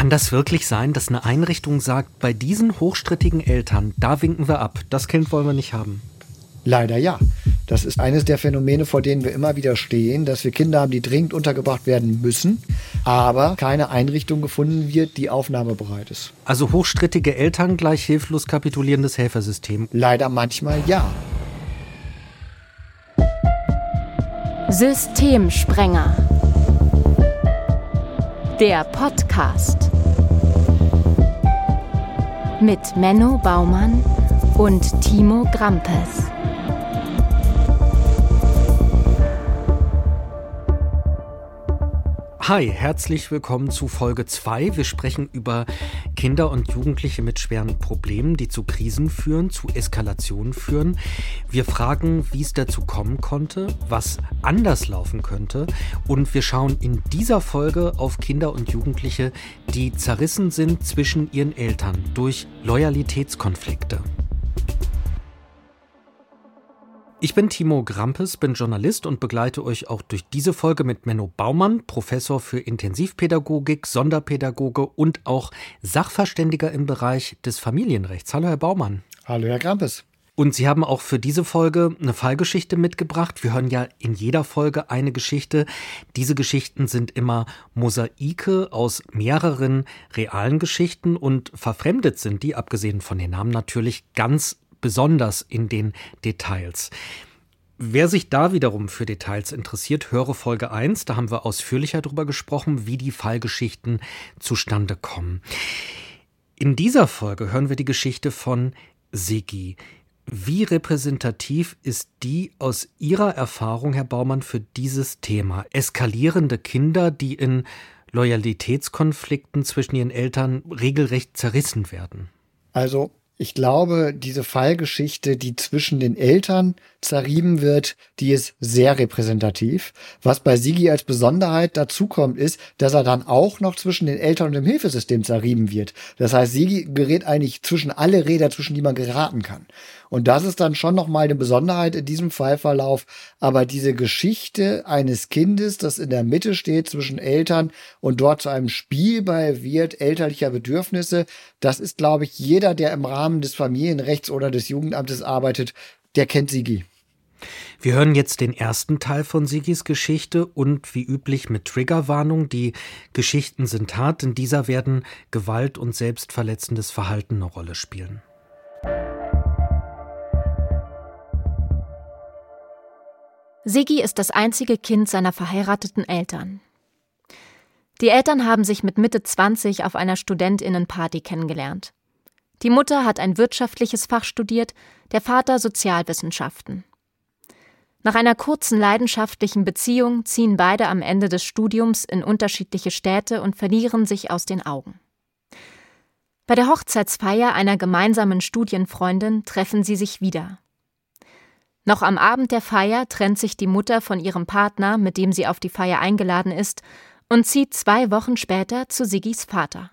Kann das wirklich sein, dass eine Einrichtung sagt, bei diesen hochstrittigen Eltern, da winken wir ab, das Kind wollen wir nicht haben? Leider ja. Das ist eines der Phänomene, vor denen wir immer wieder stehen, dass wir Kinder haben, die dringend untergebracht werden müssen, aber keine Einrichtung gefunden wird, die aufnahmebereit ist. Also hochstrittige Eltern gleich hilflos kapitulierendes Helfersystem. Leider manchmal ja. Systemsprenger. Der Podcast. Mit Menno Baumann und Timo Grampes. Hi, herzlich willkommen zu Folge 2. Wir sprechen über Kinder und Jugendliche mit schweren Problemen, die zu Krisen führen, zu Eskalationen führen. Wir fragen, wie es dazu kommen konnte, was anders laufen könnte und wir schauen in dieser Folge auf Kinder und Jugendliche, die zerrissen sind zwischen ihren Eltern durch Loyalitätskonflikte. Ich bin Timo Grampes, bin Journalist und begleite euch auch durch diese Folge mit Menno Baumann, Professor für Intensivpädagogik, Sonderpädagoge und auch Sachverständiger im Bereich des Familienrechts. Hallo, Herr Baumann. Hallo, Herr Grampes. Und Sie haben auch für diese Folge eine Fallgeschichte mitgebracht. Wir hören ja in jeder Folge eine Geschichte. Diese Geschichten sind immer Mosaike aus mehreren realen Geschichten und verfremdet sind die, abgesehen von den Namen natürlich, ganz besonders in den Details. Wer sich da wiederum für Details interessiert, höre Folge 1. Da haben wir ausführlicher darüber gesprochen, wie die Fallgeschichten zustande kommen. In dieser Folge hören wir die Geschichte von Sigi. Wie repräsentativ ist die aus Ihrer Erfahrung, Herr Baumann, für dieses Thema? Eskalierende Kinder, die in Loyalitätskonflikten zwischen ihren Eltern regelrecht zerrissen werden. Also ich glaube, diese Fallgeschichte, die zwischen den Eltern zerrieben wird, die ist sehr repräsentativ. Was bei Sigi als Besonderheit dazukommt, ist, dass er dann auch noch zwischen den Eltern und dem Hilfesystem zerrieben wird. Das heißt, Sigi gerät eigentlich zwischen alle Räder, zwischen die man geraten kann. Und das ist dann schon nochmal eine Besonderheit in diesem Fallverlauf. Aber diese Geschichte eines Kindes, das in der Mitte steht zwischen Eltern und dort zu einem Spielball wird elterlicher Bedürfnisse, das ist, glaube ich, jeder, der im Rahmen des Familienrechts oder des Jugendamtes arbeitet, der kennt Sigi. Wir hören jetzt den ersten Teil von Sigis Geschichte und wie üblich mit Triggerwarnung. Die Geschichten sind hart, in dieser werden Gewalt und selbstverletzendes Verhalten eine Rolle spielen. Sigi ist das einzige Kind seiner verheirateten Eltern. Die Eltern haben sich mit Mitte 20 auf einer Studentinnenparty kennengelernt. Die Mutter hat ein wirtschaftliches Fach studiert, der Vater Sozialwissenschaften. Nach einer kurzen leidenschaftlichen Beziehung ziehen beide am Ende des Studiums in unterschiedliche Städte und verlieren sich aus den Augen. Bei der Hochzeitsfeier einer gemeinsamen Studienfreundin treffen sie sich wieder. Noch am Abend der Feier trennt sich die Mutter von ihrem Partner, mit dem sie auf die Feier eingeladen ist, und zieht zwei Wochen später zu Siggis Vater.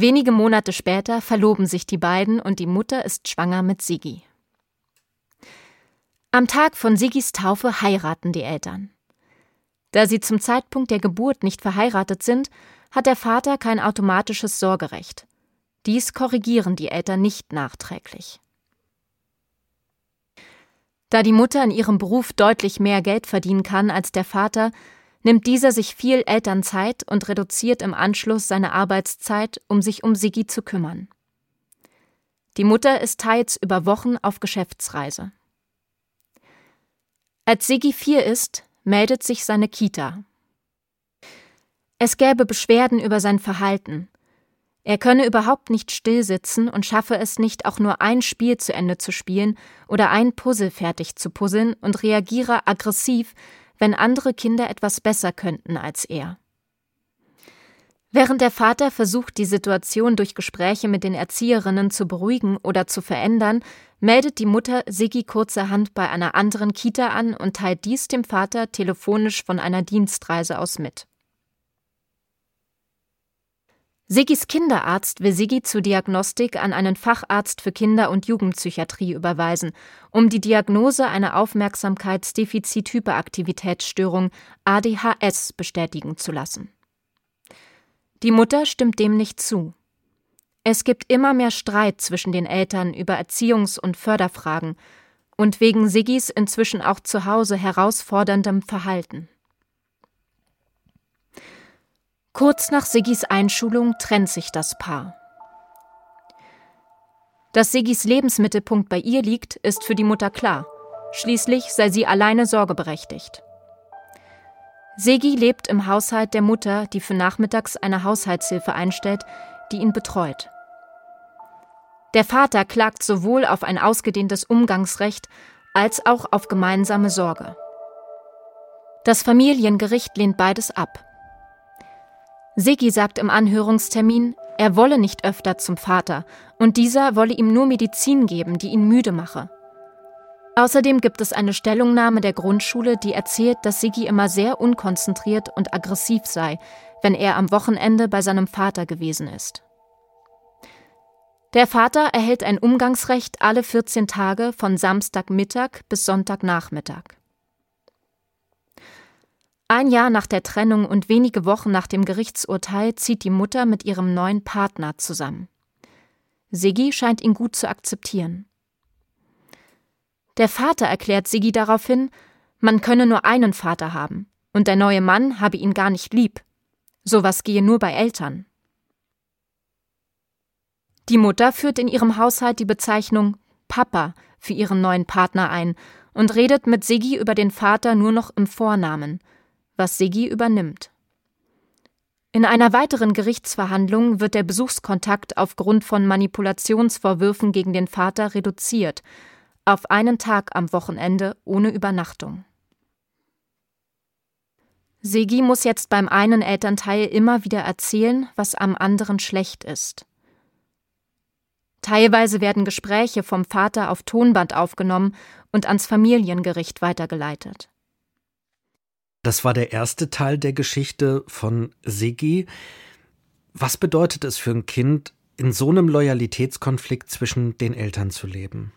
Wenige Monate später verloben sich die beiden und die Mutter ist schwanger mit Siggi. Am Tag von Siggis Taufe heiraten die Eltern. Da sie zum Zeitpunkt der Geburt nicht verheiratet sind, hat der Vater kein automatisches Sorgerecht. Dies korrigieren die Eltern nicht nachträglich. Da die Mutter in ihrem Beruf deutlich mehr Geld verdienen kann als der Vater, nimmt dieser sich viel Elternzeit und reduziert im Anschluss seine Arbeitszeit, um sich um Siggi zu kümmern. Die Mutter ist teils über Wochen auf Geschäftsreise. Als Siggi vier ist, meldet sich seine Kita. Es gäbe Beschwerden über sein Verhalten. Er könne überhaupt nicht stillsitzen und schaffe es nicht, auch nur ein Spiel zu Ende zu spielen oder ein Puzzle fertig zu puzzeln und reagiere aggressiv, wenn andere Kinder etwas besser könnten als er. Während der Vater versucht, die Situation durch Gespräche mit den Erzieherinnen zu beruhigen oder zu verändern, meldet die Mutter Siggi kurzerhand bei einer anderen Kita an und teilt dies dem Vater telefonisch von einer Dienstreise aus mit. Siggis Kinderarzt will Siggi zur Diagnostik an einen Facharzt für Kinder- und Jugendpsychiatrie überweisen, um die Diagnose einer Aufmerksamkeitsdefizit-Hyperaktivitätsstörung ADHS bestätigen zu lassen. Die Mutter stimmt dem nicht zu. Es gibt immer mehr Streit zwischen den Eltern über Erziehungs- und Förderfragen und wegen Siggis inzwischen auch zu Hause herausforderndem Verhalten. Kurz nach Siggis Einschulung trennt sich das Paar. Dass Siggis Lebensmittelpunkt bei ihr liegt, ist für die Mutter klar. Schließlich sei sie alleine sorgeberechtigt. Segi lebt im Haushalt der Mutter, die für nachmittags eine Haushaltshilfe einstellt, die ihn betreut. Der Vater klagt sowohl auf ein ausgedehntes Umgangsrecht als auch auf gemeinsame Sorge. Das Familiengericht lehnt beides ab. Segi sagt im Anhörungstermin, er wolle nicht öfter zum Vater und dieser wolle ihm nur Medizin geben, die ihn müde mache. Außerdem gibt es eine Stellungnahme der Grundschule, die erzählt, dass Sigi immer sehr unkonzentriert und aggressiv sei, wenn er am Wochenende bei seinem Vater gewesen ist. Der Vater erhält ein Umgangsrecht alle 14 Tage von Samstagmittag bis Sonntagnachmittag. Ein Jahr nach der Trennung und wenige Wochen nach dem Gerichtsurteil zieht die Mutter mit ihrem neuen Partner zusammen. Siggi scheint ihn gut zu akzeptieren. Der Vater erklärt Siggi daraufhin, man könne nur einen Vater haben und der neue Mann habe ihn gar nicht lieb. Sowas gehe nur bei Eltern. Die Mutter führt in ihrem Haushalt die Bezeichnung Papa für ihren neuen Partner ein und redet mit Siggi über den Vater nur noch im Vornamen, was Siggi übernimmt. In einer weiteren Gerichtsverhandlung wird der Besuchskontakt aufgrund von Manipulationsvorwürfen gegen den Vater reduziert auf einen Tag am Wochenende ohne Übernachtung. Segi muss jetzt beim einen Elternteil immer wieder erzählen, was am anderen schlecht ist. Teilweise werden Gespräche vom Vater auf Tonband aufgenommen und ans Familiengericht weitergeleitet. Das war der erste Teil der Geschichte von Sigi. Was bedeutet es für ein Kind, in so einem Loyalitätskonflikt zwischen den Eltern zu leben?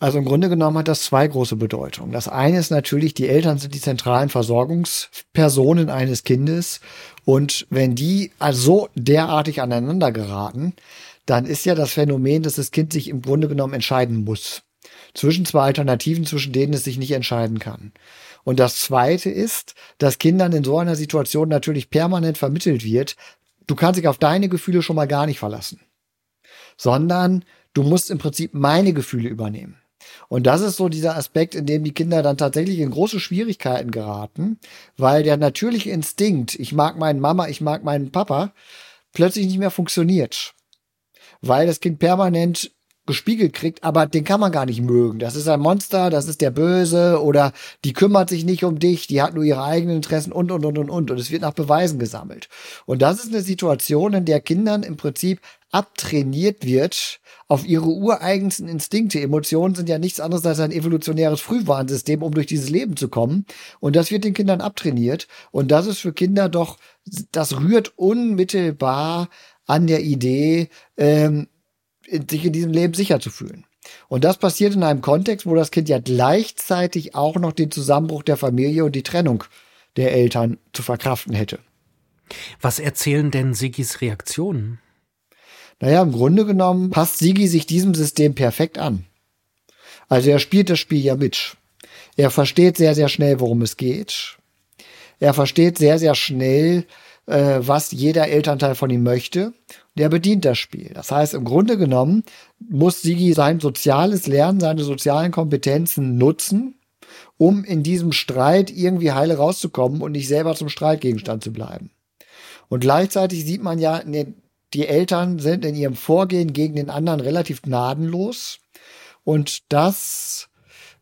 Also im Grunde genommen hat das zwei große Bedeutungen. Das eine ist natürlich, die Eltern sind die zentralen Versorgungspersonen eines Kindes. Und wenn die also derartig aneinander geraten, dann ist ja das Phänomen, dass das Kind sich im Grunde genommen entscheiden muss. Zwischen zwei Alternativen, zwischen denen es sich nicht entscheiden kann. Und das zweite ist, dass Kindern in so einer Situation natürlich permanent vermittelt wird, du kannst dich auf deine Gefühle schon mal gar nicht verlassen. Sondern du musst im Prinzip meine Gefühle übernehmen. Und das ist so dieser Aspekt, in dem die Kinder dann tatsächlich in große Schwierigkeiten geraten, weil der natürliche Instinkt, ich mag meinen Mama, ich mag meinen Papa, plötzlich nicht mehr funktioniert. Weil das Kind permanent gespiegelt kriegt, aber den kann man gar nicht mögen. Das ist ein Monster, das ist der Böse oder die kümmert sich nicht um dich, die hat nur ihre eigenen Interessen und, und, und, und, und. Und es wird nach Beweisen gesammelt. Und das ist eine Situation, in der Kindern im Prinzip abtrainiert wird, auf ihre ureigensten Instinkte. Emotionen sind ja nichts anderes als ein evolutionäres Frühwarnsystem, um durch dieses Leben zu kommen. Und das wird den Kindern abtrainiert. Und das ist für Kinder doch, das rührt unmittelbar an der Idee, ähm, sich in diesem Leben sicher zu fühlen. Und das passiert in einem Kontext, wo das Kind ja gleichzeitig auch noch den Zusammenbruch der Familie und die Trennung der Eltern zu verkraften hätte. Was erzählen denn Sigis Reaktionen? Naja, im Grunde genommen passt Sigi sich diesem System perfekt an. Also er spielt das Spiel ja mit. Er versteht sehr, sehr schnell, worum es geht. Er versteht sehr, sehr schnell, äh, was jeder Elternteil von ihm möchte. Und er bedient das Spiel. Das heißt, im Grunde genommen muss Sigi sein soziales Lernen, seine sozialen Kompetenzen nutzen, um in diesem Streit irgendwie heile rauszukommen und nicht selber zum Streitgegenstand zu bleiben. Und gleichzeitig sieht man ja den die Eltern sind in ihrem Vorgehen gegen den anderen relativ gnadenlos. Und das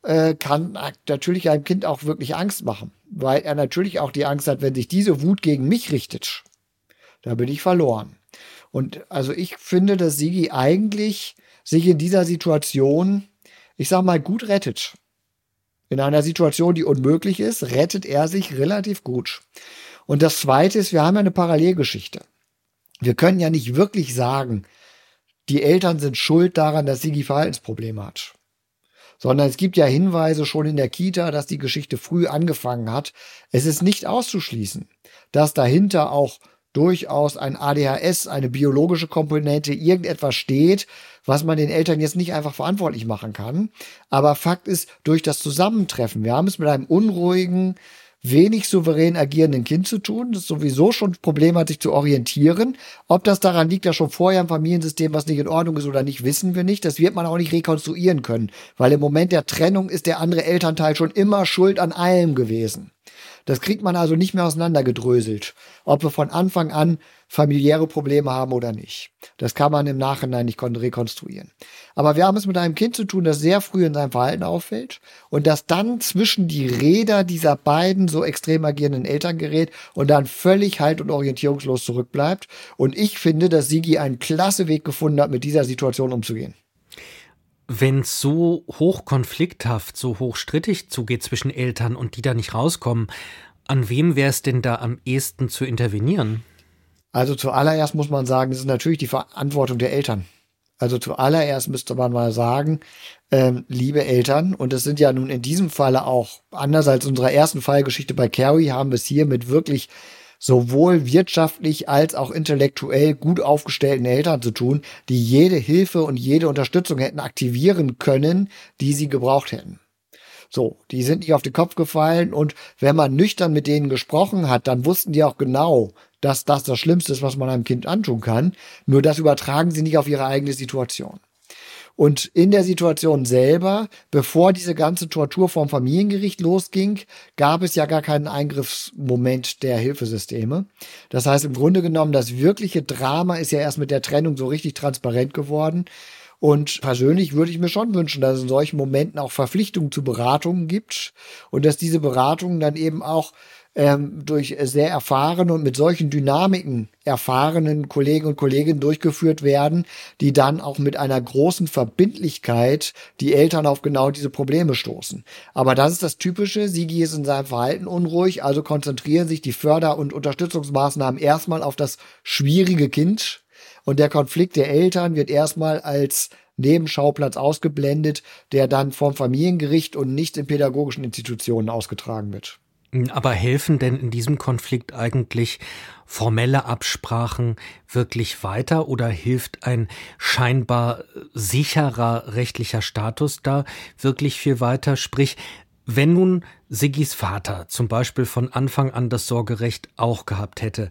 äh, kann natürlich einem Kind auch wirklich Angst machen, weil er natürlich auch die Angst hat, wenn sich diese Wut gegen mich richtet, da bin ich verloren. Und also ich finde, dass Sigi eigentlich sich in dieser Situation, ich sag mal, gut rettet. In einer Situation, die unmöglich ist, rettet er sich relativ gut. Und das Zweite ist, wir haben eine Parallelgeschichte wir können ja nicht wirklich sagen, die Eltern sind schuld daran, dass Sigi Verhaltensprobleme hat. Sondern es gibt ja Hinweise schon in der Kita, dass die Geschichte früh angefangen hat. Es ist nicht auszuschließen, dass dahinter auch durchaus ein ADHS, eine biologische Komponente, irgendetwas steht, was man den Eltern jetzt nicht einfach verantwortlich machen kann. Aber Fakt ist, durch das Zusammentreffen, wir haben es mit einem unruhigen, wenig souverän agierenden Kind zu tun, das sowieso schon ein Problem hat, sich zu orientieren. Ob das daran liegt, dass schon vorher ein Familiensystem, was nicht in Ordnung ist oder nicht, wissen wir nicht. Das wird man auch nicht rekonstruieren können, weil im Moment der Trennung ist der andere Elternteil schon immer schuld an allem gewesen. Das kriegt man also nicht mehr auseinandergedröselt, ob wir von Anfang an familiäre Probleme haben oder nicht. Das kann man im Nachhinein nicht rekonstruieren. Aber wir haben es mit einem Kind zu tun, das sehr früh in seinem Verhalten auffällt und das dann zwischen die Räder dieser beiden so extrem agierenden Eltern gerät und dann völlig halt- und orientierungslos zurückbleibt. Und ich finde, dass Sigi einen klasse Weg gefunden hat, mit dieser Situation umzugehen wenn es so hochkonflikthaft, so hochstrittig zugeht zwischen Eltern und die da nicht rauskommen, an wem wäre es denn da am ehesten zu intervenieren? Also zuallererst muss man sagen, es ist natürlich die Verantwortung der Eltern. Also zuallererst müsste man mal sagen, ähm, liebe Eltern, und es sind ja nun in diesem Falle auch, anders als unserer ersten Fallgeschichte bei Carrie, haben wir es hier mit wirklich sowohl wirtschaftlich als auch intellektuell gut aufgestellten Eltern zu tun, die jede Hilfe und jede Unterstützung hätten aktivieren können, die sie gebraucht hätten. So, die sind nicht auf den Kopf gefallen und wenn man nüchtern mit denen gesprochen hat, dann wussten die auch genau, dass das das Schlimmste ist, was man einem Kind antun kann. Nur das übertragen sie nicht auf ihre eigene Situation. Und in der Situation selber, bevor diese ganze Tortur vom Familiengericht losging, gab es ja gar keinen Eingriffsmoment der Hilfesysteme. Das heißt, im Grunde genommen, das wirkliche Drama ist ja erst mit der Trennung so richtig transparent geworden. Und persönlich würde ich mir schon wünschen, dass es in solchen Momenten auch Verpflichtungen zu Beratungen gibt und dass diese Beratungen dann eben auch ähm, durch sehr erfahrene und mit solchen Dynamiken erfahrenen Kollegen und Kolleginnen durchgeführt werden, die dann auch mit einer großen Verbindlichkeit die Eltern auf genau diese Probleme stoßen. Aber das ist das Typische. Sigi ist in seinem Verhalten unruhig, also konzentrieren sich die Förder- und Unterstützungsmaßnahmen erstmal auf das schwierige Kind und der Konflikt der Eltern wird erstmal als Nebenschauplatz ausgeblendet, der dann vom Familiengericht und nicht in pädagogischen Institutionen ausgetragen wird. Aber helfen denn in diesem Konflikt eigentlich formelle Absprachen wirklich weiter oder hilft ein scheinbar sicherer rechtlicher Status da wirklich viel weiter? Sprich, wenn nun Siggis Vater zum Beispiel von Anfang an das Sorgerecht auch gehabt hätte,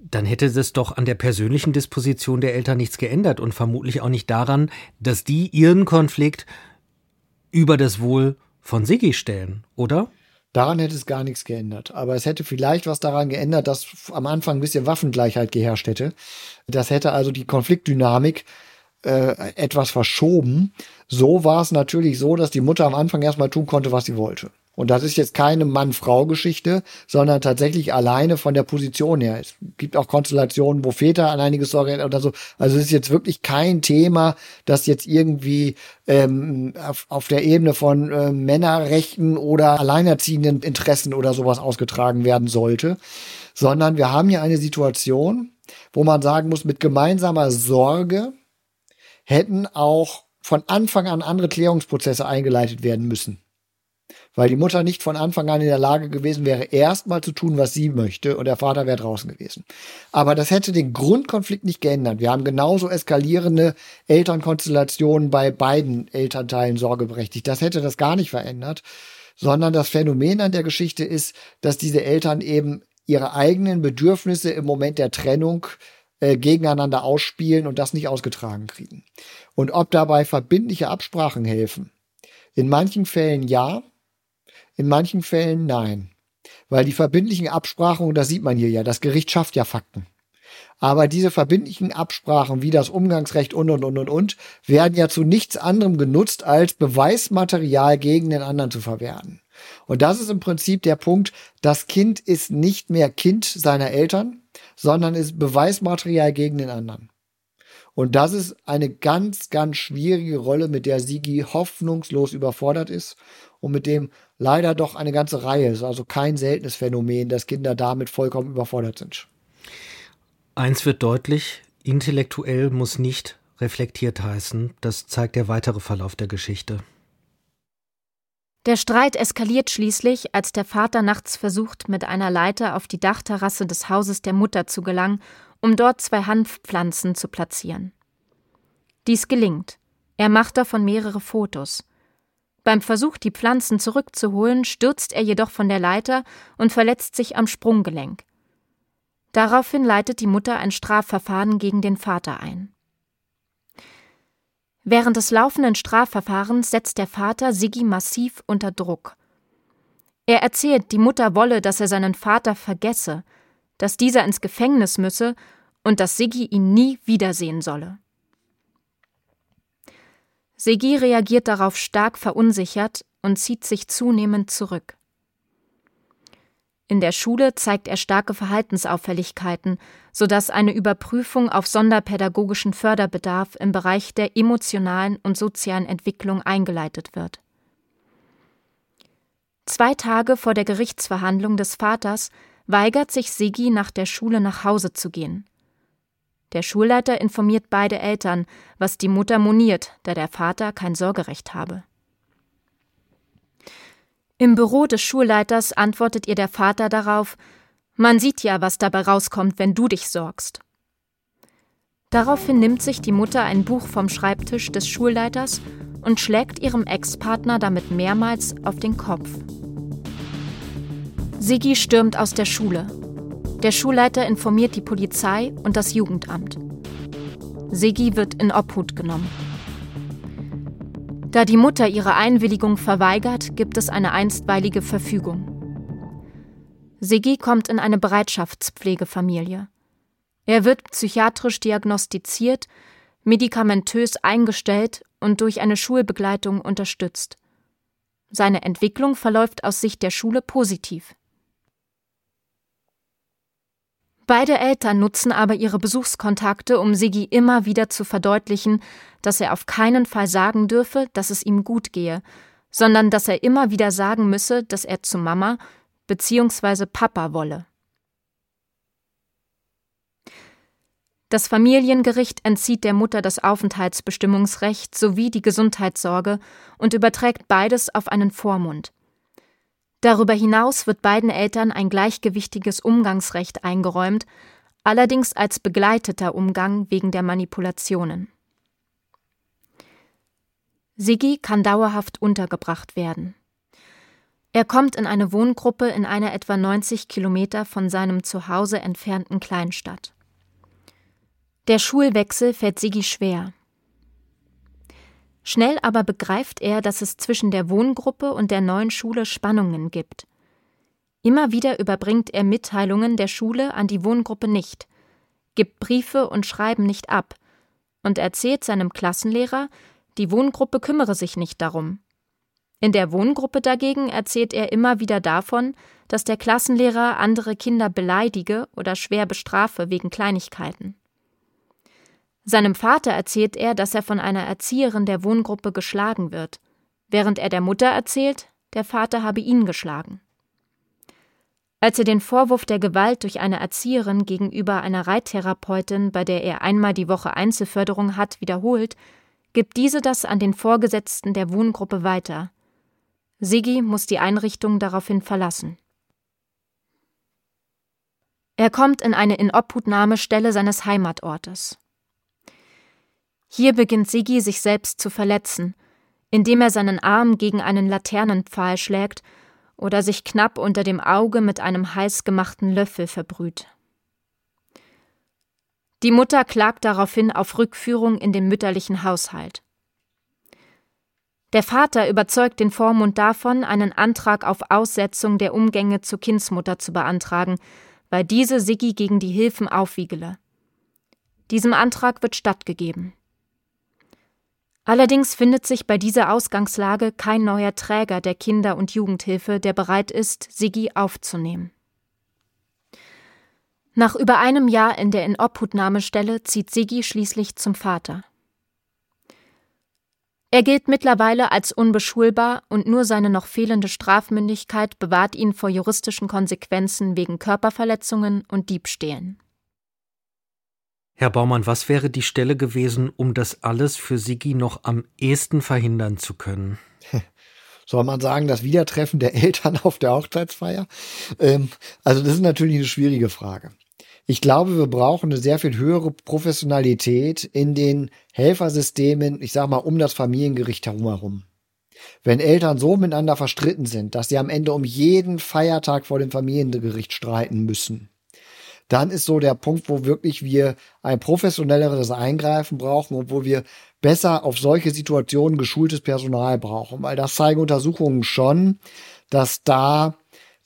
dann hätte es doch an der persönlichen Disposition der Eltern nichts geändert und vermutlich auch nicht daran, dass die ihren Konflikt über das Wohl von Siggi stellen, oder? Daran hätte es gar nichts geändert. Aber es hätte vielleicht was daran geändert, dass am Anfang ein bisschen Waffengleichheit geherrscht hätte. Das hätte also die Konfliktdynamik äh, etwas verschoben. So war es natürlich so, dass die Mutter am Anfang erstmal tun konnte, was sie wollte. Und das ist jetzt keine Mann-Frau-Geschichte, sondern tatsächlich alleine von der Position her. Es gibt auch Konstellationen, wo Väter an einiges Sorge oder so. Also es ist jetzt wirklich kein Thema, das jetzt irgendwie ähm, auf, auf der Ebene von äh, Männerrechten oder alleinerziehenden Interessen oder sowas ausgetragen werden sollte, sondern wir haben hier eine Situation, wo man sagen muss, mit gemeinsamer Sorge hätten auch von Anfang an andere Klärungsprozesse eingeleitet werden müssen weil die Mutter nicht von Anfang an in der Lage gewesen wäre, erstmal zu tun, was sie möchte, und der Vater wäre draußen gewesen. Aber das hätte den Grundkonflikt nicht geändert. Wir haben genauso eskalierende Elternkonstellationen bei beiden Elternteilen sorgeberechtigt. Das hätte das gar nicht verändert, sondern das Phänomen an der Geschichte ist, dass diese Eltern eben ihre eigenen Bedürfnisse im Moment der Trennung äh, gegeneinander ausspielen und das nicht ausgetragen kriegen. Und ob dabei verbindliche Absprachen helfen. In manchen Fällen ja, in manchen Fällen nein. Weil die verbindlichen Absprachen, und das sieht man hier ja, das Gericht schafft ja Fakten. Aber diese verbindlichen Absprachen wie das Umgangsrecht und und und und und werden ja zu nichts anderem genutzt, als Beweismaterial gegen den anderen zu verwerten. Und das ist im Prinzip der Punkt, das Kind ist nicht mehr Kind seiner Eltern, sondern ist Beweismaterial gegen den anderen. Und das ist eine ganz, ganz schwierige Rolle, mit der Sigi hoffnungslos überfordert ist und mit dem leider doch eine ganze Reihe ist. Also kein seltenes Phänomen, dass Kinder damit vollkommen überfordert sind. Eins wird deutlich, intellektuell muss nicht reflektiert heißen. Das zeigt der weitere Verlauf der Geschichte. Der Streit eskaliert schließlich, als der Vater nachts versucht, mit einer Leiter auf die Dachterrasse des Hauses der Mutter zu gelangen, um dort zwei Hanfpflanzen zu platzieren. Dies gelingt. Er macht davon mehrere Fotos. Beim Versuch, die Pflanzen zurückzuholen, stürzt er jedoch von der Leiter und verletzt sich am Sprunggelenk. Daraufhin leitet die Mutter ein Strafverfahren gegen den Vater ein. Während des laufenden Strafverfahrens setzt der Vater Siggi massiv unter Druck. Er erzählt, die Mutter wolle, dass er seinen Vater vergesse, dass dieser ins Gefängnis müsse und dass Siggi ihn nie wiedersehen solle. Segi reagiert darauf stark verunsichert und zieht sich zunehmend zurück. In der Schule zeigt er starke Verhaltensauffälligkeiten, sodass eine Überprüfung auf sonderpädagogischen Förderbedarf im Bereich der emotionalen und sozialen Entwicklung eingeleitet wird. Zwei Tage vor der Gerichtsverhandlung des Vaters weigert sich Sigi nach der Schule nach Hause zu gehen. Der Schulleiter informiert beide Eltern, was die Mutter moniert, da der Vater kein Sorgerecht habe. Im Büro des Schulleiters antwortet ihr der Vater darauf, man sieht ja, was dabei rauskommt, wenn du dich sorgst. Daraufhin nimmt sich die Mutter ein Buch vom Schreibtisch des Schulleiters und schlägt ihrem Ex-Partner damit mehrmals auf den Kopf. Sigi stürmt aus der Schule. Der Schulleiter informiert die Polizei und das Jugendamt. Segi wird in Obhut genommen. Da die Mutter ihre Einwilligung verweigert, gibt es eine einstweilige Verfügung. Segi kommt in eine Bereitschaftspflegefamilie. Er wird psychiatrisch diagnostiziert, medikamentös eingestellt und durch eine Schulbegleitung unterstützt. Seine Entwicklung verläuft aus Sicht der Schule positiv. Beide Eltern nutzen aber ihre Besuchskontakte, um Siggi immer wieder zu verdeutlichen, dass er auf keinen Fall sagen dürfe, dass es ihm gut gehe, sondern dass er immer wieder sagen müsse, dass er zu Mama bzw. Papa wolle. Das Familiengericht entzieht der Mutter das Aufenthaltsbestimmungsrecht sowie die Gesundheitssorge und überträgt beides auf einen Vormund. Darüber hinaus wird beiden Eltern ein gleichgewichtiges Umgangsrecht eingeräumt, allerdings als begleiteter Umgang wegen der Manipulationen. Siggi kann dauerhaft untergebracht werden. Er kommt in eine Wohngruppe in einer etwa 90 Kilometer von seinem Zuhause entfernten Kleinstadt. Der Schulwechsel fällt Siggi schwer. Schnell aber begreift er, dass es zwischen der Wohngruppe und der neuen Schule Spannungen gibt. Immer wieder überbringt er Mitteilungen der Schule an die Wohngruppe nicht, gibt Briefe und Schreiben nicht ab und erzählt seinem Klassenlehrer, die Wohngruppe kümmere sich nicht darum. In der Wohngruppe dagegen erzählt er immer wieder davon, dass der Klassenlehrer andere Kinder beleidige oder schwer bestrafe wegen Kleinigkeiten. Seinem Vater erzählt er, dass er von einer Erzieherin der Wohngruppe geschlagen wird, während er der Mutter erzählt, der Vater habe ihn geschlagen. Als er den Vorwurf der Gewalt durch eine Erzieherin gegenüber einer Reittherapeutin, bei der er einmal die Woche Einzelförderung hat, wiederholt, gibt diese das an den Vorgesetzten der Wohngruppe weiter. Siggi muss die Einrichtung daraufhin verlassen. Er kommt in eine Inobhutnahmestelle seines Heimatortes. Hier beginnt Sigi sich selbst zu verletzen, indem er seinen Arm gegen einen Laternenpfahl schlägt oder sich knapp unter dem Auge mit einem heiß gemachten Löffel verbrüht. Die Mutter klagt daraufhin auf Rückführung in den mütterlichen Haushalt. Der Vater überzeugt den Vormund davon, einen Antrag auf Aussetzung der Umgänge zur Kindsmutter zu beantragen, weil diese Siggi gegen die Hilfen aufwiegele. Diesem Antrag wird stattgegeben. Allerdings findet sich bei dieser Ausgangslage kein neuer Träger der Kinder- und Jugendhilfe, der bereit ist, Sigi aufzunehmen. Nach über einem Jahr in der Inobhutnahmestelle zieht Sigi schließlich zum Vater. Er gilt mittlerweile als unbeschulbar und nur seine noch fehlende Strafmündigkeit bewahrt ihn vor juristischen Konsequenzen wegen Körperverletzungen und Diebstählen. Herr Baumann, was wäre die Stelle gewesen, um das alles für Sigi noch am ehesten verhindern zu können? Soll man sagen, das Wiedertreffen der Eltern auf der Hochzeitsfeier? Ähm, also das ist natürlich eine schwierige Frage. Ich glaube, wir brauchen eine sehr viel höhere Professionalität in den Helfersystemen, ich sag mal, um das Familiengericht herum. Wenn Eltern so miteinander verstritten sind, dass sie am Ende um jeden Feiertag vor dem Familiengericht streiten müssen, dann ist so der Punkt, wo wirklich wir ein professionelleres Eingreifen brauchen und wo wir besser auf solche Situationen geschultes Personal brauchen. Weil das zeigen Untersuchungen schon, dass da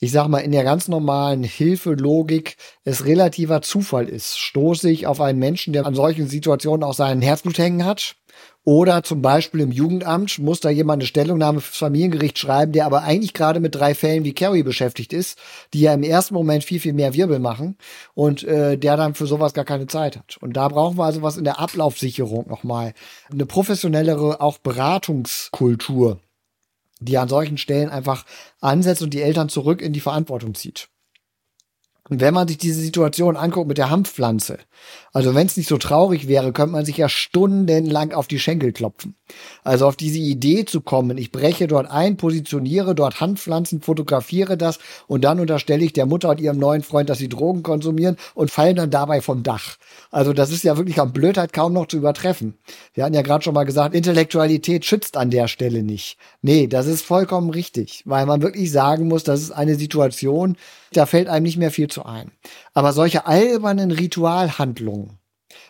ich sag mal, in der ganz normalen Hilfelogik es relativer Zufall ist. Stoße ich auf einen Menschen, der an solchen Situationen auch seinen Herzblut hängen hat? Oder zum Beispiel im Jugendamt muss da jemand eine Stellungnahme fürs Familiengericht schreiben, der aber eigentlich gerade mit drei Fällen wie Carrie beschäftigt ist, die ja im ersten Moment viel, viel mehr Wirbel machen und äh, der dann für sowas gar keine Zeit hat. Und da brauchen wir also was in der Ablaufsicherung nochmal. Eine professionellere auch Beratungskultur die an solchen Stellen einfach ansetzt und die Eltern zurück in die Verantwortung zieht. Und wenn man sich diese Situation anguckt mit der Hanfpflanze, also wenn es nicht so traurig wäre, könnte man sich ja stundenlang auf die Schenkel klopfen. Also auf diese Idee zu kommen, ich breche dort ein, positioniere dort Hanfpflanzen, fotografiere das und dann unterstelle ich der Mutter und ihrem neuen Freund, dass sie Drogen konsumieren und fallen dann dabei vom Dach. Also das ist ja wirklich an Blödheit kaum noch zu übertreffen. Wir hatten ja gerade schon mal gesagt, Intellektualität schützt an der Stelle nicht. Nee, das ist vollkommen richtig, weil man wirklich sagen muss, das ist eine Situation, da fällt einem nicht mehr viel zu ein. Aber solche albernen Ritualhandlungen,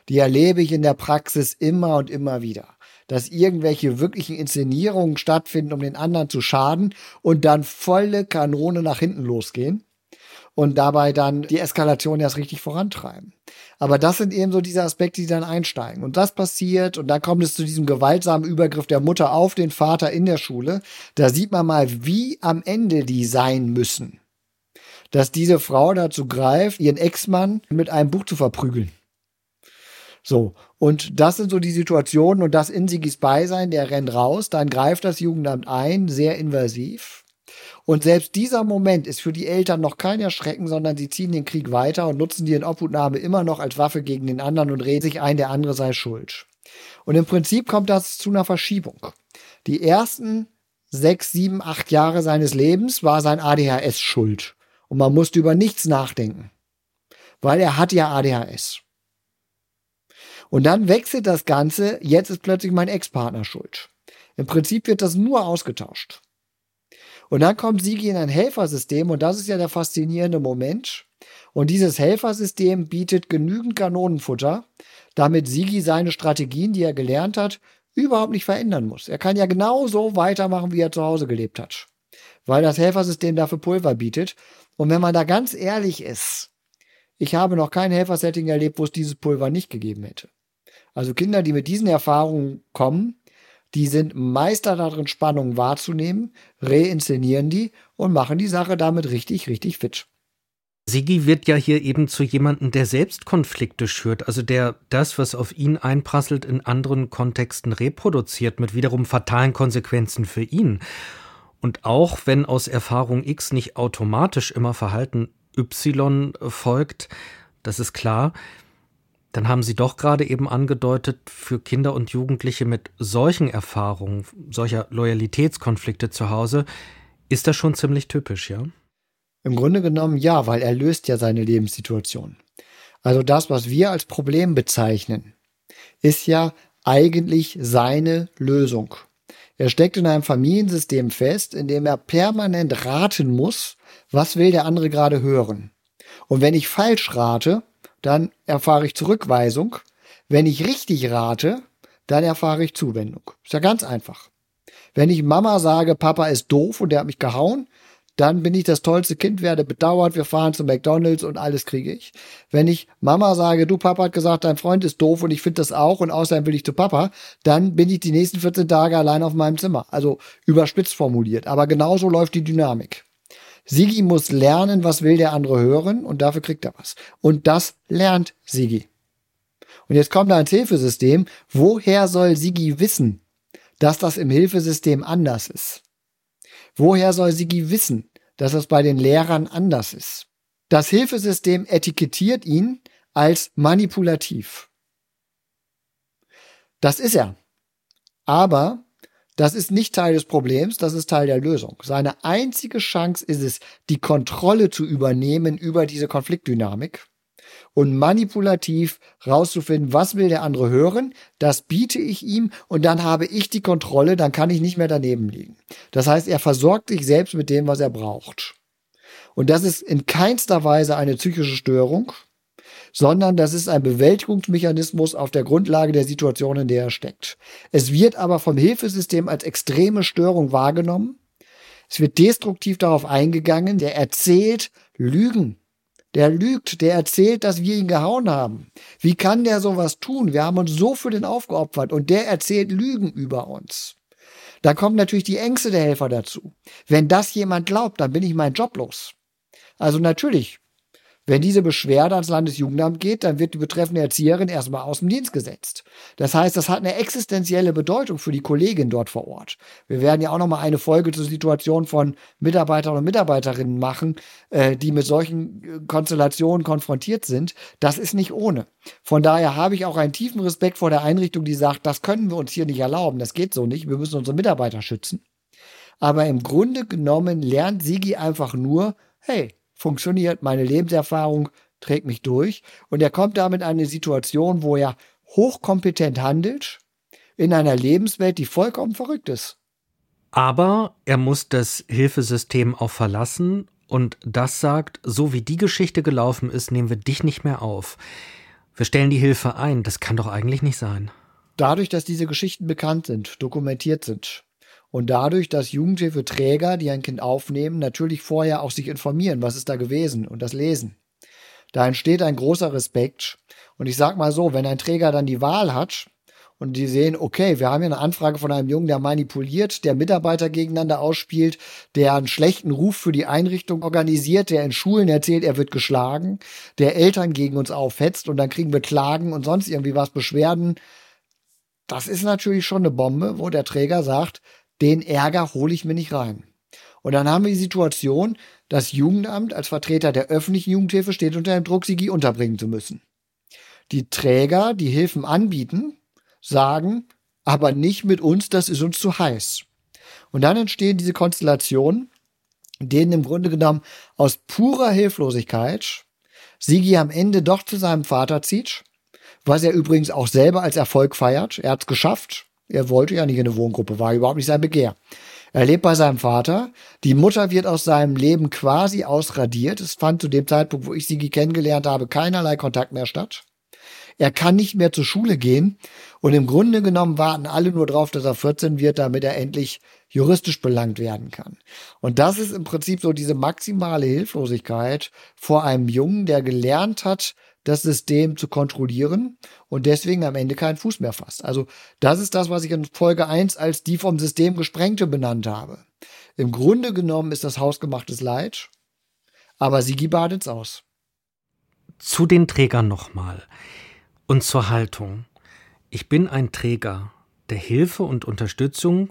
die erlebe ich in der Praxis immer und immer wieder. Dass irgendwelche wirklichen Inszenierungen stattfinden, um den anderen zu schaden und dann volle Kanone nach hinten losgehen und dabei dann die Eskalation erst richtig vorantreiben. Aber das sind eben so diese Aspekte, die dann einsteigen. Und das passiert und dann kommt es zu diesem gewaltsamen Übergriff der Mutter auf den Vater in der Schule. Da sieht man mal, wie am Ende die sein müssen dass diese Frau dazu greift, ihren Ex-Mann mit einem Buch zu verprügeln. So, und das sind so die Situationen und das in Sigis Beisein, der rennt raus, dann greift das Jugendamt ein, sehr invasiv. Und selbst dieser Moment ist für die Eltern noch kein Erschrecken, sondern sie ziehen den Krieg weiter und nutzen die Inobhutnahme immer noch als Waffe gegen den anderen und reden sich ein, der andere sei schuld. Und im Prinzip kommt das zu einer Verschiebung. Die ersten sechs, sieben, acht Jahre seines Lebens war sein ADHS schuld und man musste über nichts nachdenken, weil er hat ja ADHS. Und dann wechselt das Ganze, jetzt ist plötzlich mein Ex-Partner schuld. Im Prinzip wird das nur ausgetauscht. Und dann kommt Sigi in ein Helfersystem und das ist ja der faszinierende Moment. Und dieses Helfersystem bietet genügend Kanonenfutter, damit Sigi seine Strategien, die er gelernt hat, überhaupt nicht verändern muss. Er kann ja genau so weitermachen, wie er zu Hause gelebt hat. Weil das Helfersystem dafür Pulver bietet. Und wenn man da ganz ehrlich ist, ich habe noch kein Helfersetting erlebt, wo es dieses Pulver nicht gegeben hätte. Also Kinder, die mit diesen Erfahrungen kommen, die sind Meister darin, Spannungen wahrzunehmen, reinszenieren die und machen die Sache damit richtig, richtig fit. Sigi wird ja hier eben zu jemandem, der selbst Konflikte schürt, also der das, was auf ihn einprasselt, in anderen Kontexten reproduziert, mit wiederum fatalen Konsequenzen für ihn. Und auch wenn aus Erfahrung X nicht automatisch immer Verhalten Y folgt, das ist klar, dann haben Sie doch gerade eben angedeutet, für Kinder und Jugendliche mit solchen Erfahrungen, solcher Loyalitätskonflikte zu Hause, ist das schon ziemlich typisch, ja? Im Grunde genommen ja, weil er löst ja seine Lebenssituation. Also das, was wir als Problem bezeichnen, ist ja eigentlich seine Lösung. Er steckt in einem Familiensystem fest, in dem er permanent raten muss, was will der andere gerade hören. Und wenn ich falsch rate, dann erfahre ich Zurückweisung. Wenn ich richtig rate, dann erfahre ich Zuwendung. Ist ja ganz einfach. Wenn ich Mama sage, Papa ist doof und der hat mich gehauen, dann bin ich das tollste Kind, werde bedauert, wir fahren zu McDonalds und alles kriege ich. Wenn ich Mama sage, du Papa hat gesagt, dein Freund ist doof und ich finde das auch und außerdem will ich zu Papa, dann bin ich die nächsten 14 Tage allein auf meinem Zimmer. Also überspitzt formuliert. Aber genauso läuft die Dynamik. Sigi muss lernen, was will der andere hören und dafür kriegt er was. Und das lernt Sigi. Und jetzt kommt da ins Hilfesystem. Woher soll Sigi wissen, dass das im Hilfesystem anders ist? Woher soll Sigi wissen, dass es bei den Lehrern anders ist? Das Hilfesystem etikettiert ihn als manipulativ. Das ist er. Aber Das ist nicht Teil des Problems, das ist Teil der Lösung. Seine einzige Chance ist es, die Kontrolle zu übernehmen über diese Konfliktdynamik und manipulativ rauszufinden, was will der andere hören, das biete ich ihm und dann habe ich die Kontrolle, dann kann ich nicht mehr daneben liegen. Das heißt, er versorgt sich selbst mit dem, was er braucht. Und das ist in keinster Weise eine psychische Störung, sondern das ist ein Bewältigungsmechanismus auf der Grundlage der Situation, in der er steckt. Es wird aber vom Hilfesystem als extreme Störung wahrgenommen. Es wird destruktiv darauf eingegangen, der erzählt Lügen. Der lügt, der erzählt, dass wir ihn gehauen haben. Wie kann der sowas tun? Wir haben uns so für den aufgeopfert und der erzählt Lügen über uns. Da kommen natürlich die Ängste der Helfer dazu. Wenn das jemand glaubt, dann bin ich meinen Job los. Also natürlich, wenn diese Beschwerde ans Landesjugendamt geht, dann wird die betreffende Erzieherin erstmal aus dem Dienst gesetzt. Das heißt, das hat eine existenzielle Bedeutung für die Kollegin dort vor Ort. Wir werden ja auch noch mal eine Folge zur Situation von Mitarbeitern und Mitarbeiterinnen machen, äh, die mit solchen äh, Konstellationen konfrontiert sind. Das ist nicht ohne. Von daher habe ich auch einen tiefen Respekt vor der Einrichtung, die sagt, das können wir uns hier nicht erlauben, das geht so nicht, wir müssen unsere Mitarbeiter schützen. Aber im Grunde genommen lernt Sigi einfach nur, hey, funktioniert, meine Lebenserfahrung trägt mich durch. Und er kommt damit in eine Situation, wo er hochkompetent handelt, in einer Lebenswelt, die vollkommen verrückt ist. Aber er muss das Hilfesystem auch verlassen und das sagt, so wie die Geschichte gelaufen ist, nehmen wir dich nicht mehr auf. Wir stellen die Hilfe ein. Das kann doch eigentlich nicht sein. Dadurch, dass diese Geschichten bekannt sind, dokumentiert sind, und dadurch, dass Jugendhilfeträger, die ein Kind aufnehmen, natürlich vorher auch sich informieren, was ist da gewesen und das lesen. Da entsteht ein großer Respekt. Und ich sag mal so, wenn ein Träger dann die Wahl hat und die sehen, okay, wir haben hier eine Anfrage von einem Jungen, der manipuliert, der Mitarbeiter gegeneinander ausspielt, der einen schlechten Ruf für die Einrichtung organisiert, der in Schulen erzählt, er wird geschlagen, der Eltern gegen uns aufhetzt und dann kriegen wir Klagen und sonst irgendwie was Beschwerden. Das ist natürlich schon eine Bombe, wo der Träger sagt, den Ärger hole ich mir nicht rein. Und dann haben wir die Situation, das Jugendamt als Vertreter der öffentlichen Jugendhilfe steht unter dem Druck, sie unterbringen zu müssen. Die Träger, die Hilfen anbieten, sagen, aber nicht mit uns, das ist uns zu heiß. Und dann entstehen diese Konstellationen, denen im Grunde genommen aus purer Hilflosigkeit Sigi am Ende doch zu seinem Vater zieht, was er übrigens auch selber als Erfolg feiert. Er hat es geschafft. Er wollte ja nicht in eine Wohngruppe, war überhaupt nicht sein Begehr. Er lebt bei seinem Vater. Die Mutter wird aus seinem Leben quasi ausradiert. Es fand zu dem Zeitpunkt, wo ich sie kennengelernt habe, keinerlei Kontakt mehr statt. Er kann nicht mehr zur Schule gehen. Und im Grunde genommen warten alle nur drauf, dass er 14 wird, damit er endlich juristisch belangt werden kann. Und das ist im Prinzip so diese maximale Hilflosigkeit vor einem Jungen, der gelernt hat, das System zu kontrollieren und deswegen am Ende keinen Fuß mehr fasst. Also das ist das, was ich in Folge 1 als die vom System gesprengte benannt habe. Im Grunde genommen ist das hausgemachtes Leid, aber Sigi badet's aus. Zu den Trägern nochmal und zur Haltung. Ich bin ein Träger, der Hilfe und Unterstützung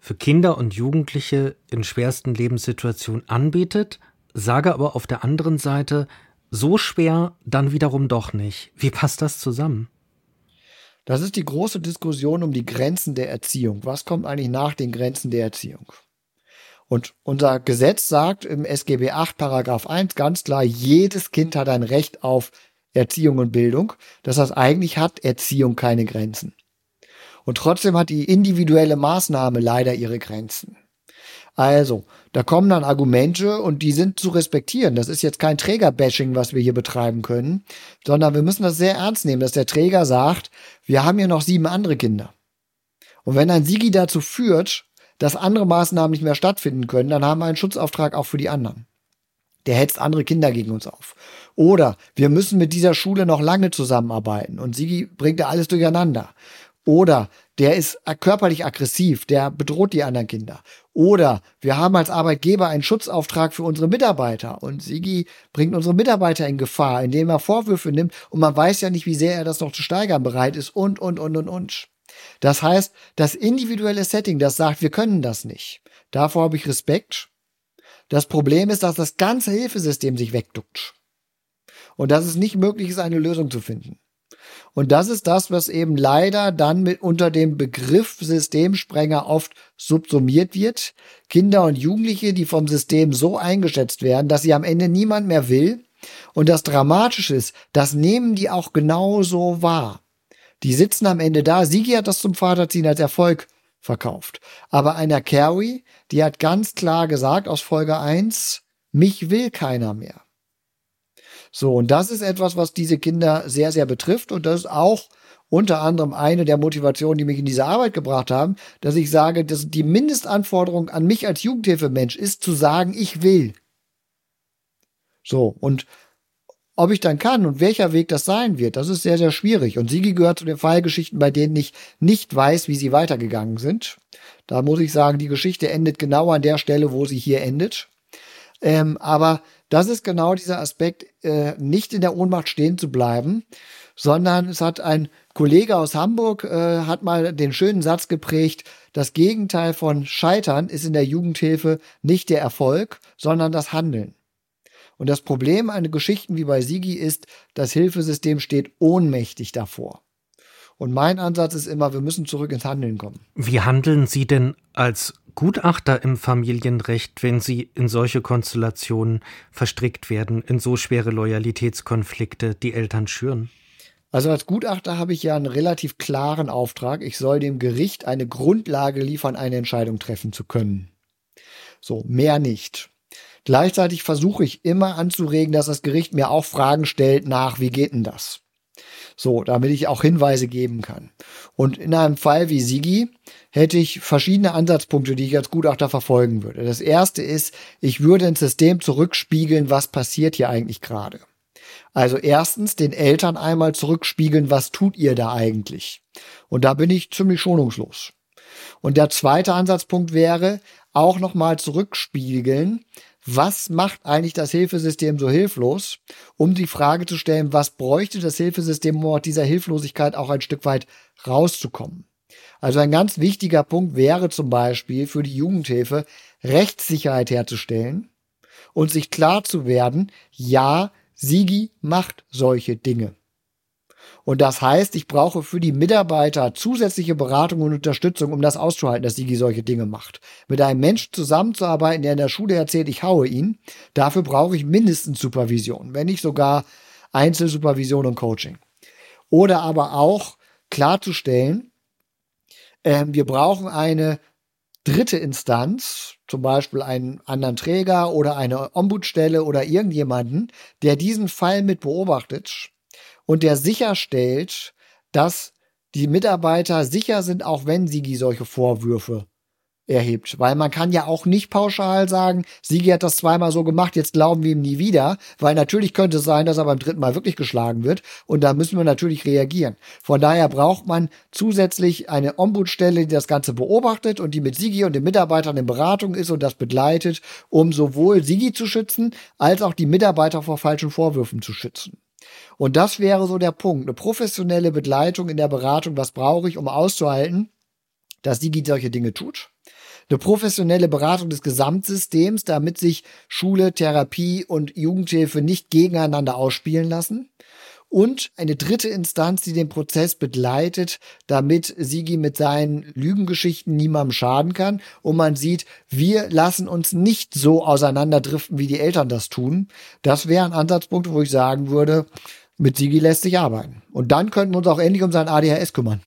für Kinder und Jugendliche in schwersten Lebenssituationen anbietet, sage aber auf der anderen Seite, so schwer dann wiederum doch nicht. Wie passt das zusammen? Das ist die große Diskussion um die Grenzen der Erziehung. Was kommt eigentlich nach den Grenzen der Erziehung? Und unser Gesetz sagt im SGB 8 Paragraph 1 ganz klar, jedes Kind hat ein Recht auf Erziehung und Bildung. Das heißt, eigentlich hat Erziehung keine Grenzen. Und trotzdem hat die individuelle Maßnahme leider ihre Grenzen. Also, da kommen dann Argumente und die sind zu respektieren. Das ist jetzt kein Trägerbashing, was wir hier betreiben können, sondern wir müssen das sehr ernst nehmen, dass der Träger sagt, wir haben hier noch sieben andere Kinder. Und wenn ein Sigi dazu führt, dass andere Maßnahmen nicht mehr stattfinden können, dann haben wir einen Schutzauftrag auch für die anderen. Der hetzt andere Kinder gegen uns auf. Oder wir müssen mit dieser Schule noch lange zusammenarbeiten und Sigi bringt da alles durcheinander. Oder der ist körperlich aggressiv, der bedroht die anderen Kinder. Oder wir haben als Arbeitgeber einen Schutzauftrag für unsere Mitarbeiter und Sigi bringt unsere Mitarbeiter in Gefahr, indem er Vorwürfe nimmt und man weiß ja nicht, wie sehr er das noch zu steigern bereit ist und, und, und, und, und. Das heißt, das individuelle Setting, das sagt, wir können das nicht. Davor habe ich Respekt. Das Problem ist, dass das ganze Hilfesystem sich wegduckt. Und dass es nicht möglich ist, eine Lösung zu finden. Und das ist das, was eben leider dann mit unter dem Begriff Systemsprenger oft subsumiert wird. Kinder und Jugendliche, die vom System so eingeschätzt werden, dass sie am Ende niemand mehr will. Und das Dramatische ist, das nehmen die auch genauso wahr. Die sitzen am Ende da. Sigi hat das zum Vaterziehen als Erfolg verkauft. Aber einer Carrie, die hat ganz klar gesagt aus Folge 1, mich will keiner mehr. So, und das ist etwas, was diese Kinder sehr, sehr betrifft. Und das ist auch unter anderem eine der Motivationen, die mich in diese Arbeit gebracht haben, dass ich sage, dass die Mindestanforderung an mich als Jugendhilfemensch ist zu sagen, ich will. So, und ob ich dann kann und welcher Weg das sein wird, das ist sehr, sehr schwierig. Und Sigi gehört zu den Fallgeschichten, bei denen ich nicht weiß, wie sie weitergegangen sind. Da muss ich sagen, die Geschichte endet genau an der Stelle, wo sie hier endet. Ähm, aber das ist genau dieser Aspekt, äh, nicht in der Ohnmacht stehen zu bleiben, sondern es hat ein Kollege aus Hamburg, äh, hat mal den schönen Satz geprägt, das Gegenteil von Scheitern ist in der Jugendhilfe nicht der Erfolg, sondern das Handeln. Und das Problem an Geschichten wie bei Sigi ist, das Hilfesystem steht ohnmächtig davor. Und mein Ansatz ist immer, wir müssen zurück ins Handeln kommen. Wie handeln Sie denn als Gutachter im Familienrecht, wenn Sie in solche Konstellationen verstrickt werden, in so schwere Loyalitätskonflikte die Eltern schüren? Also als Gutachter habe ich ja einen relativ klaren Auftrag. Ich soll dem Gericht eine Grundlage liefern, eine Entscheidung treffen zu können. So, mehr nicht. Gleichzeitig versuche ich immer anzuregen, dass das Gericht mir auch Fragen stellt nach, wie geht denn das? So, damit ich auch Hinweise geben kann. Und in einem Fall wie Sigi hätte ich verschiedene Ansatzpunkte, die ich als Gutachter verfolgen würde. Das erste ist, ich würde ins System zurückspiegeln, was passiert hier eigentlich gerade. Also erstens den Eltern einmal zurückspiegeln, was tut ihr da eigentlich? Und da bin ich ziemlich schonungslos. Und der zweite Ansatzpunkt wäre, auch nochmal zurückspiegeln, was macht eigentlich das Hilfesystem so hilflos, um die Frage zu stellen, was bräuchte das Hilfesystem, um aus dieser Hilflosigkeit auch ein Stück weit rauszukommen. Also ein ganz wichtiger Punkt wäre zum Beispiel für die Jugendhilfe Rechtssicherheit herzustellen und sich klar zu werden, ja, Sigi macht solche Dinge. Und das heißt, ich brauche für die Mitarbeiter zusätzliche Beratung und Unterstützung, um das auszuhalten, dass Sigi solche Dinge macht. Mit einem Menschen zusammenzuarbeiten, der in der Schule erzählt, ich haue ihn, dafür brauche ich mindestens Supervision, wenn nicht sogar Einzelsupervision und Coaching. Oder aber auch klarzustellen, äh, wir brauchen eine dritte Instanz, zum Beispiel einen anderen Träger oder eine Ombudsstelle oder irgendjemanden, der diesen Fall mit beobachtet und der sicherstellt, dass die Mitarbeiter sicher sind, auch wenn Sigi solche Vorwürfe erhebt. Weil man kann ja auch nicht pauschal sagen, Sigi hat das zweimal so gemacht, jetzt glauben wir ihm nie wieder. Weil natürlich könnte es sein, dass er beim dritten Mal wirklich geschlagen wird. Und da müssen wir natürlich reagieren. Von daher braucht man zusätzlich eine Ombudsstelle, die das Ganze beobachtet und die mit Sigi und den Mitarbeitern in Beratung ist und das begleitet, um sowohl Sigi zu schützen, als auch die Mitarbeiter vor falschen Vorwürfen zu schützen. Und das wäre so der Punkt. Eine professionelle Begleitung in der Beratung. Was brauche ich, um auszuhalten, dass Digi solche Dinge tut? Eine professionelle Beratung des Gesamtsystems, damit sich Schule, Therapie und Jugendhilfe nicht gegeneinander ausspielen lassen und eine dritte Instanz, die den Prozess begleitet, damit Sigi mit seinen Lügengeschichten niemandem schaden kann und man sieht, wir lassen uns nicht so auseinanderdriften, wie die Eltern das tun. Das wäre ein Ansatzpunkt, wo ich sagen würde, mit Sigi lässt sich arbeiten. Und dann könnten wir uns auch endlich um sein ADHS kümmern.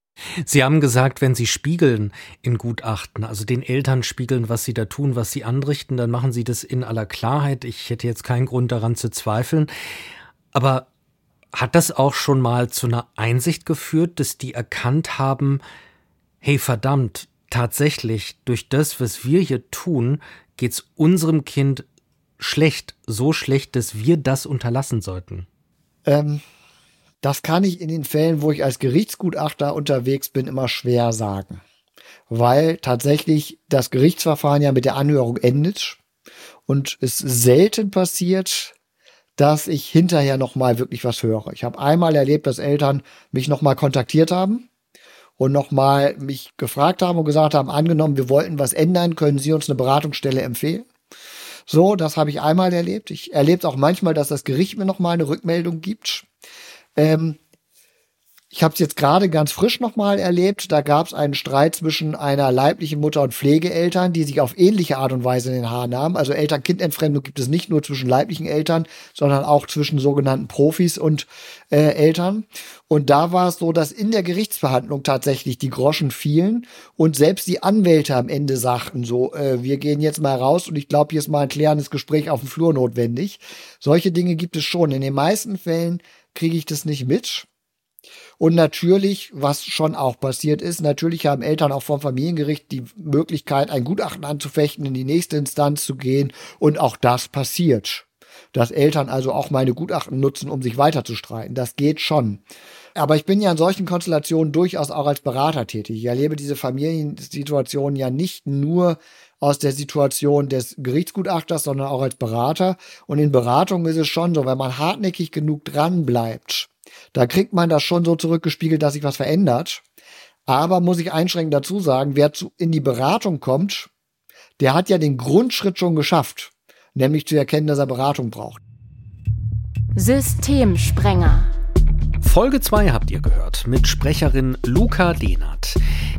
Sie haben gesagt, wenn Sie spiegeln in Gutachten, also den Eltern spiegeln, was sie da tun, was sie anrichten, dann machen Sie das in aller Klarheit. Ich hätte jetzt keinen Grund daran zu zweifeln. Aber hat das auch schon mal zu einer Einsicht geführt, dass die erkannt haben, hey verdammt, tatsächlich, durch das, was wir hier tun, geht's unserem Kind schlecht, so schlecht, dass wir das unterlassen sollten? Ähm, das kann ich in den Fällen, wo ich als Gerichtsgutachter unterwegs bin, immer schwer sagen. Weil tatsächlich das Gerichtsverfahren ja mit der Anhörung endet und es selten passiert, dass ich hinterher noch mal wirklich was höre. Ich habe einmal erlebt, dass Eltern mich noch mal kontaktiert haben und noch mal mich gefragt haben und gesagt haben, angenommen, wir wollten was ändern, können Sie uns eine Beratungsstelle empfehlen? So, das habe ich einmal erlebt. Ich erlebe auch manchmal, dass das Gericht mir noch mal eine Rückmeldung gibt. Ähm, Ich habe es jetzt gerade ganz frisch nochmal erlebt. Da gab es einen Streit zwischen einer leiblichen Mutter und Pflegeeltern, die sich auf ähnliche Art und Weise in den Haaren nahmen. Also Eltern-Kind-Entfremdung gibt es nicht nur zwischen leiblichen Eltern, sondern auch zwischen sogenannten Profis und äh, Eltern. Und da war es so, dass in der Gerichtsverhandlung tatsächlich die Groschen fielen und selbst die Anwälte am Ende sagten so, äh, wir gehen jetzt mal raus und ich glaube, hier ist mal ein klärendes Gespräch auf dem Flur notwendig. Solche Dinge gibt es schon. In den meisten Fällen kriege ich das nicht mit. Und natürlich, was schon auch passiert ist, natürlich haben Eltern auch vom Familiengericht die Möglichkeit, ein Gutachten anzufechten, in die nächste Instanz zu gehen. Und auch das passiert. Dass Eltern also auch meine Gutachten nutzen, um sich weiter zu streiten. Das geht schon. Aber ich bin ja in solchen Konstellationen durchaus auch als Berater tätig. Ich erlebe diese Familiensituation ja nicht nur aus der Situation des Gerichtsgutachters, sondern auch als Berater. Und in Beratung ist es schon so, wenn man hartnäckig genug dran bleibt, da kriegt man das schon so zurückgespiegelt, dass sich was verändert. Aber muss ich einschränkend dazu sagen, wer zu, in die Beratung kommt, der hat ja den Grundschritt schon geschafft, nämlich zu erkennen, dass er Beratung braucht. Systemsprenger. Folge 2 habt ihr gehört mit Sprecherin Luca Dehnert.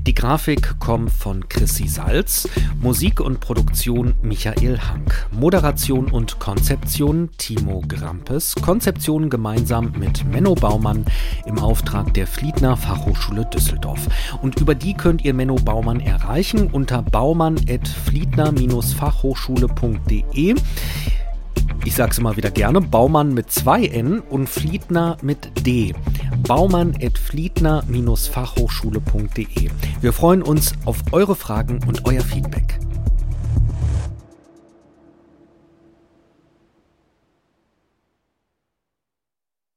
Die Grafik kommt von Chrissy Salz, Musik und Produktion Michael Hank, Moderation und Konzeption Timo Grampes, Konzeption gemeinsam mit Menno Baumann im Auftrag der Fliedner Fachhochschule Düsseldorf. Und über die könnt ihr Menno Baumann erreichen unter baumann.fliedner-fachhochschule.de. Ich sag's immer wieder gerne, Baumann mit zwei N und Fliedner mit D. Baumann.fliedner-fachhochschule.de. Wir freuen uns auf eure Fragen und euer Feedback.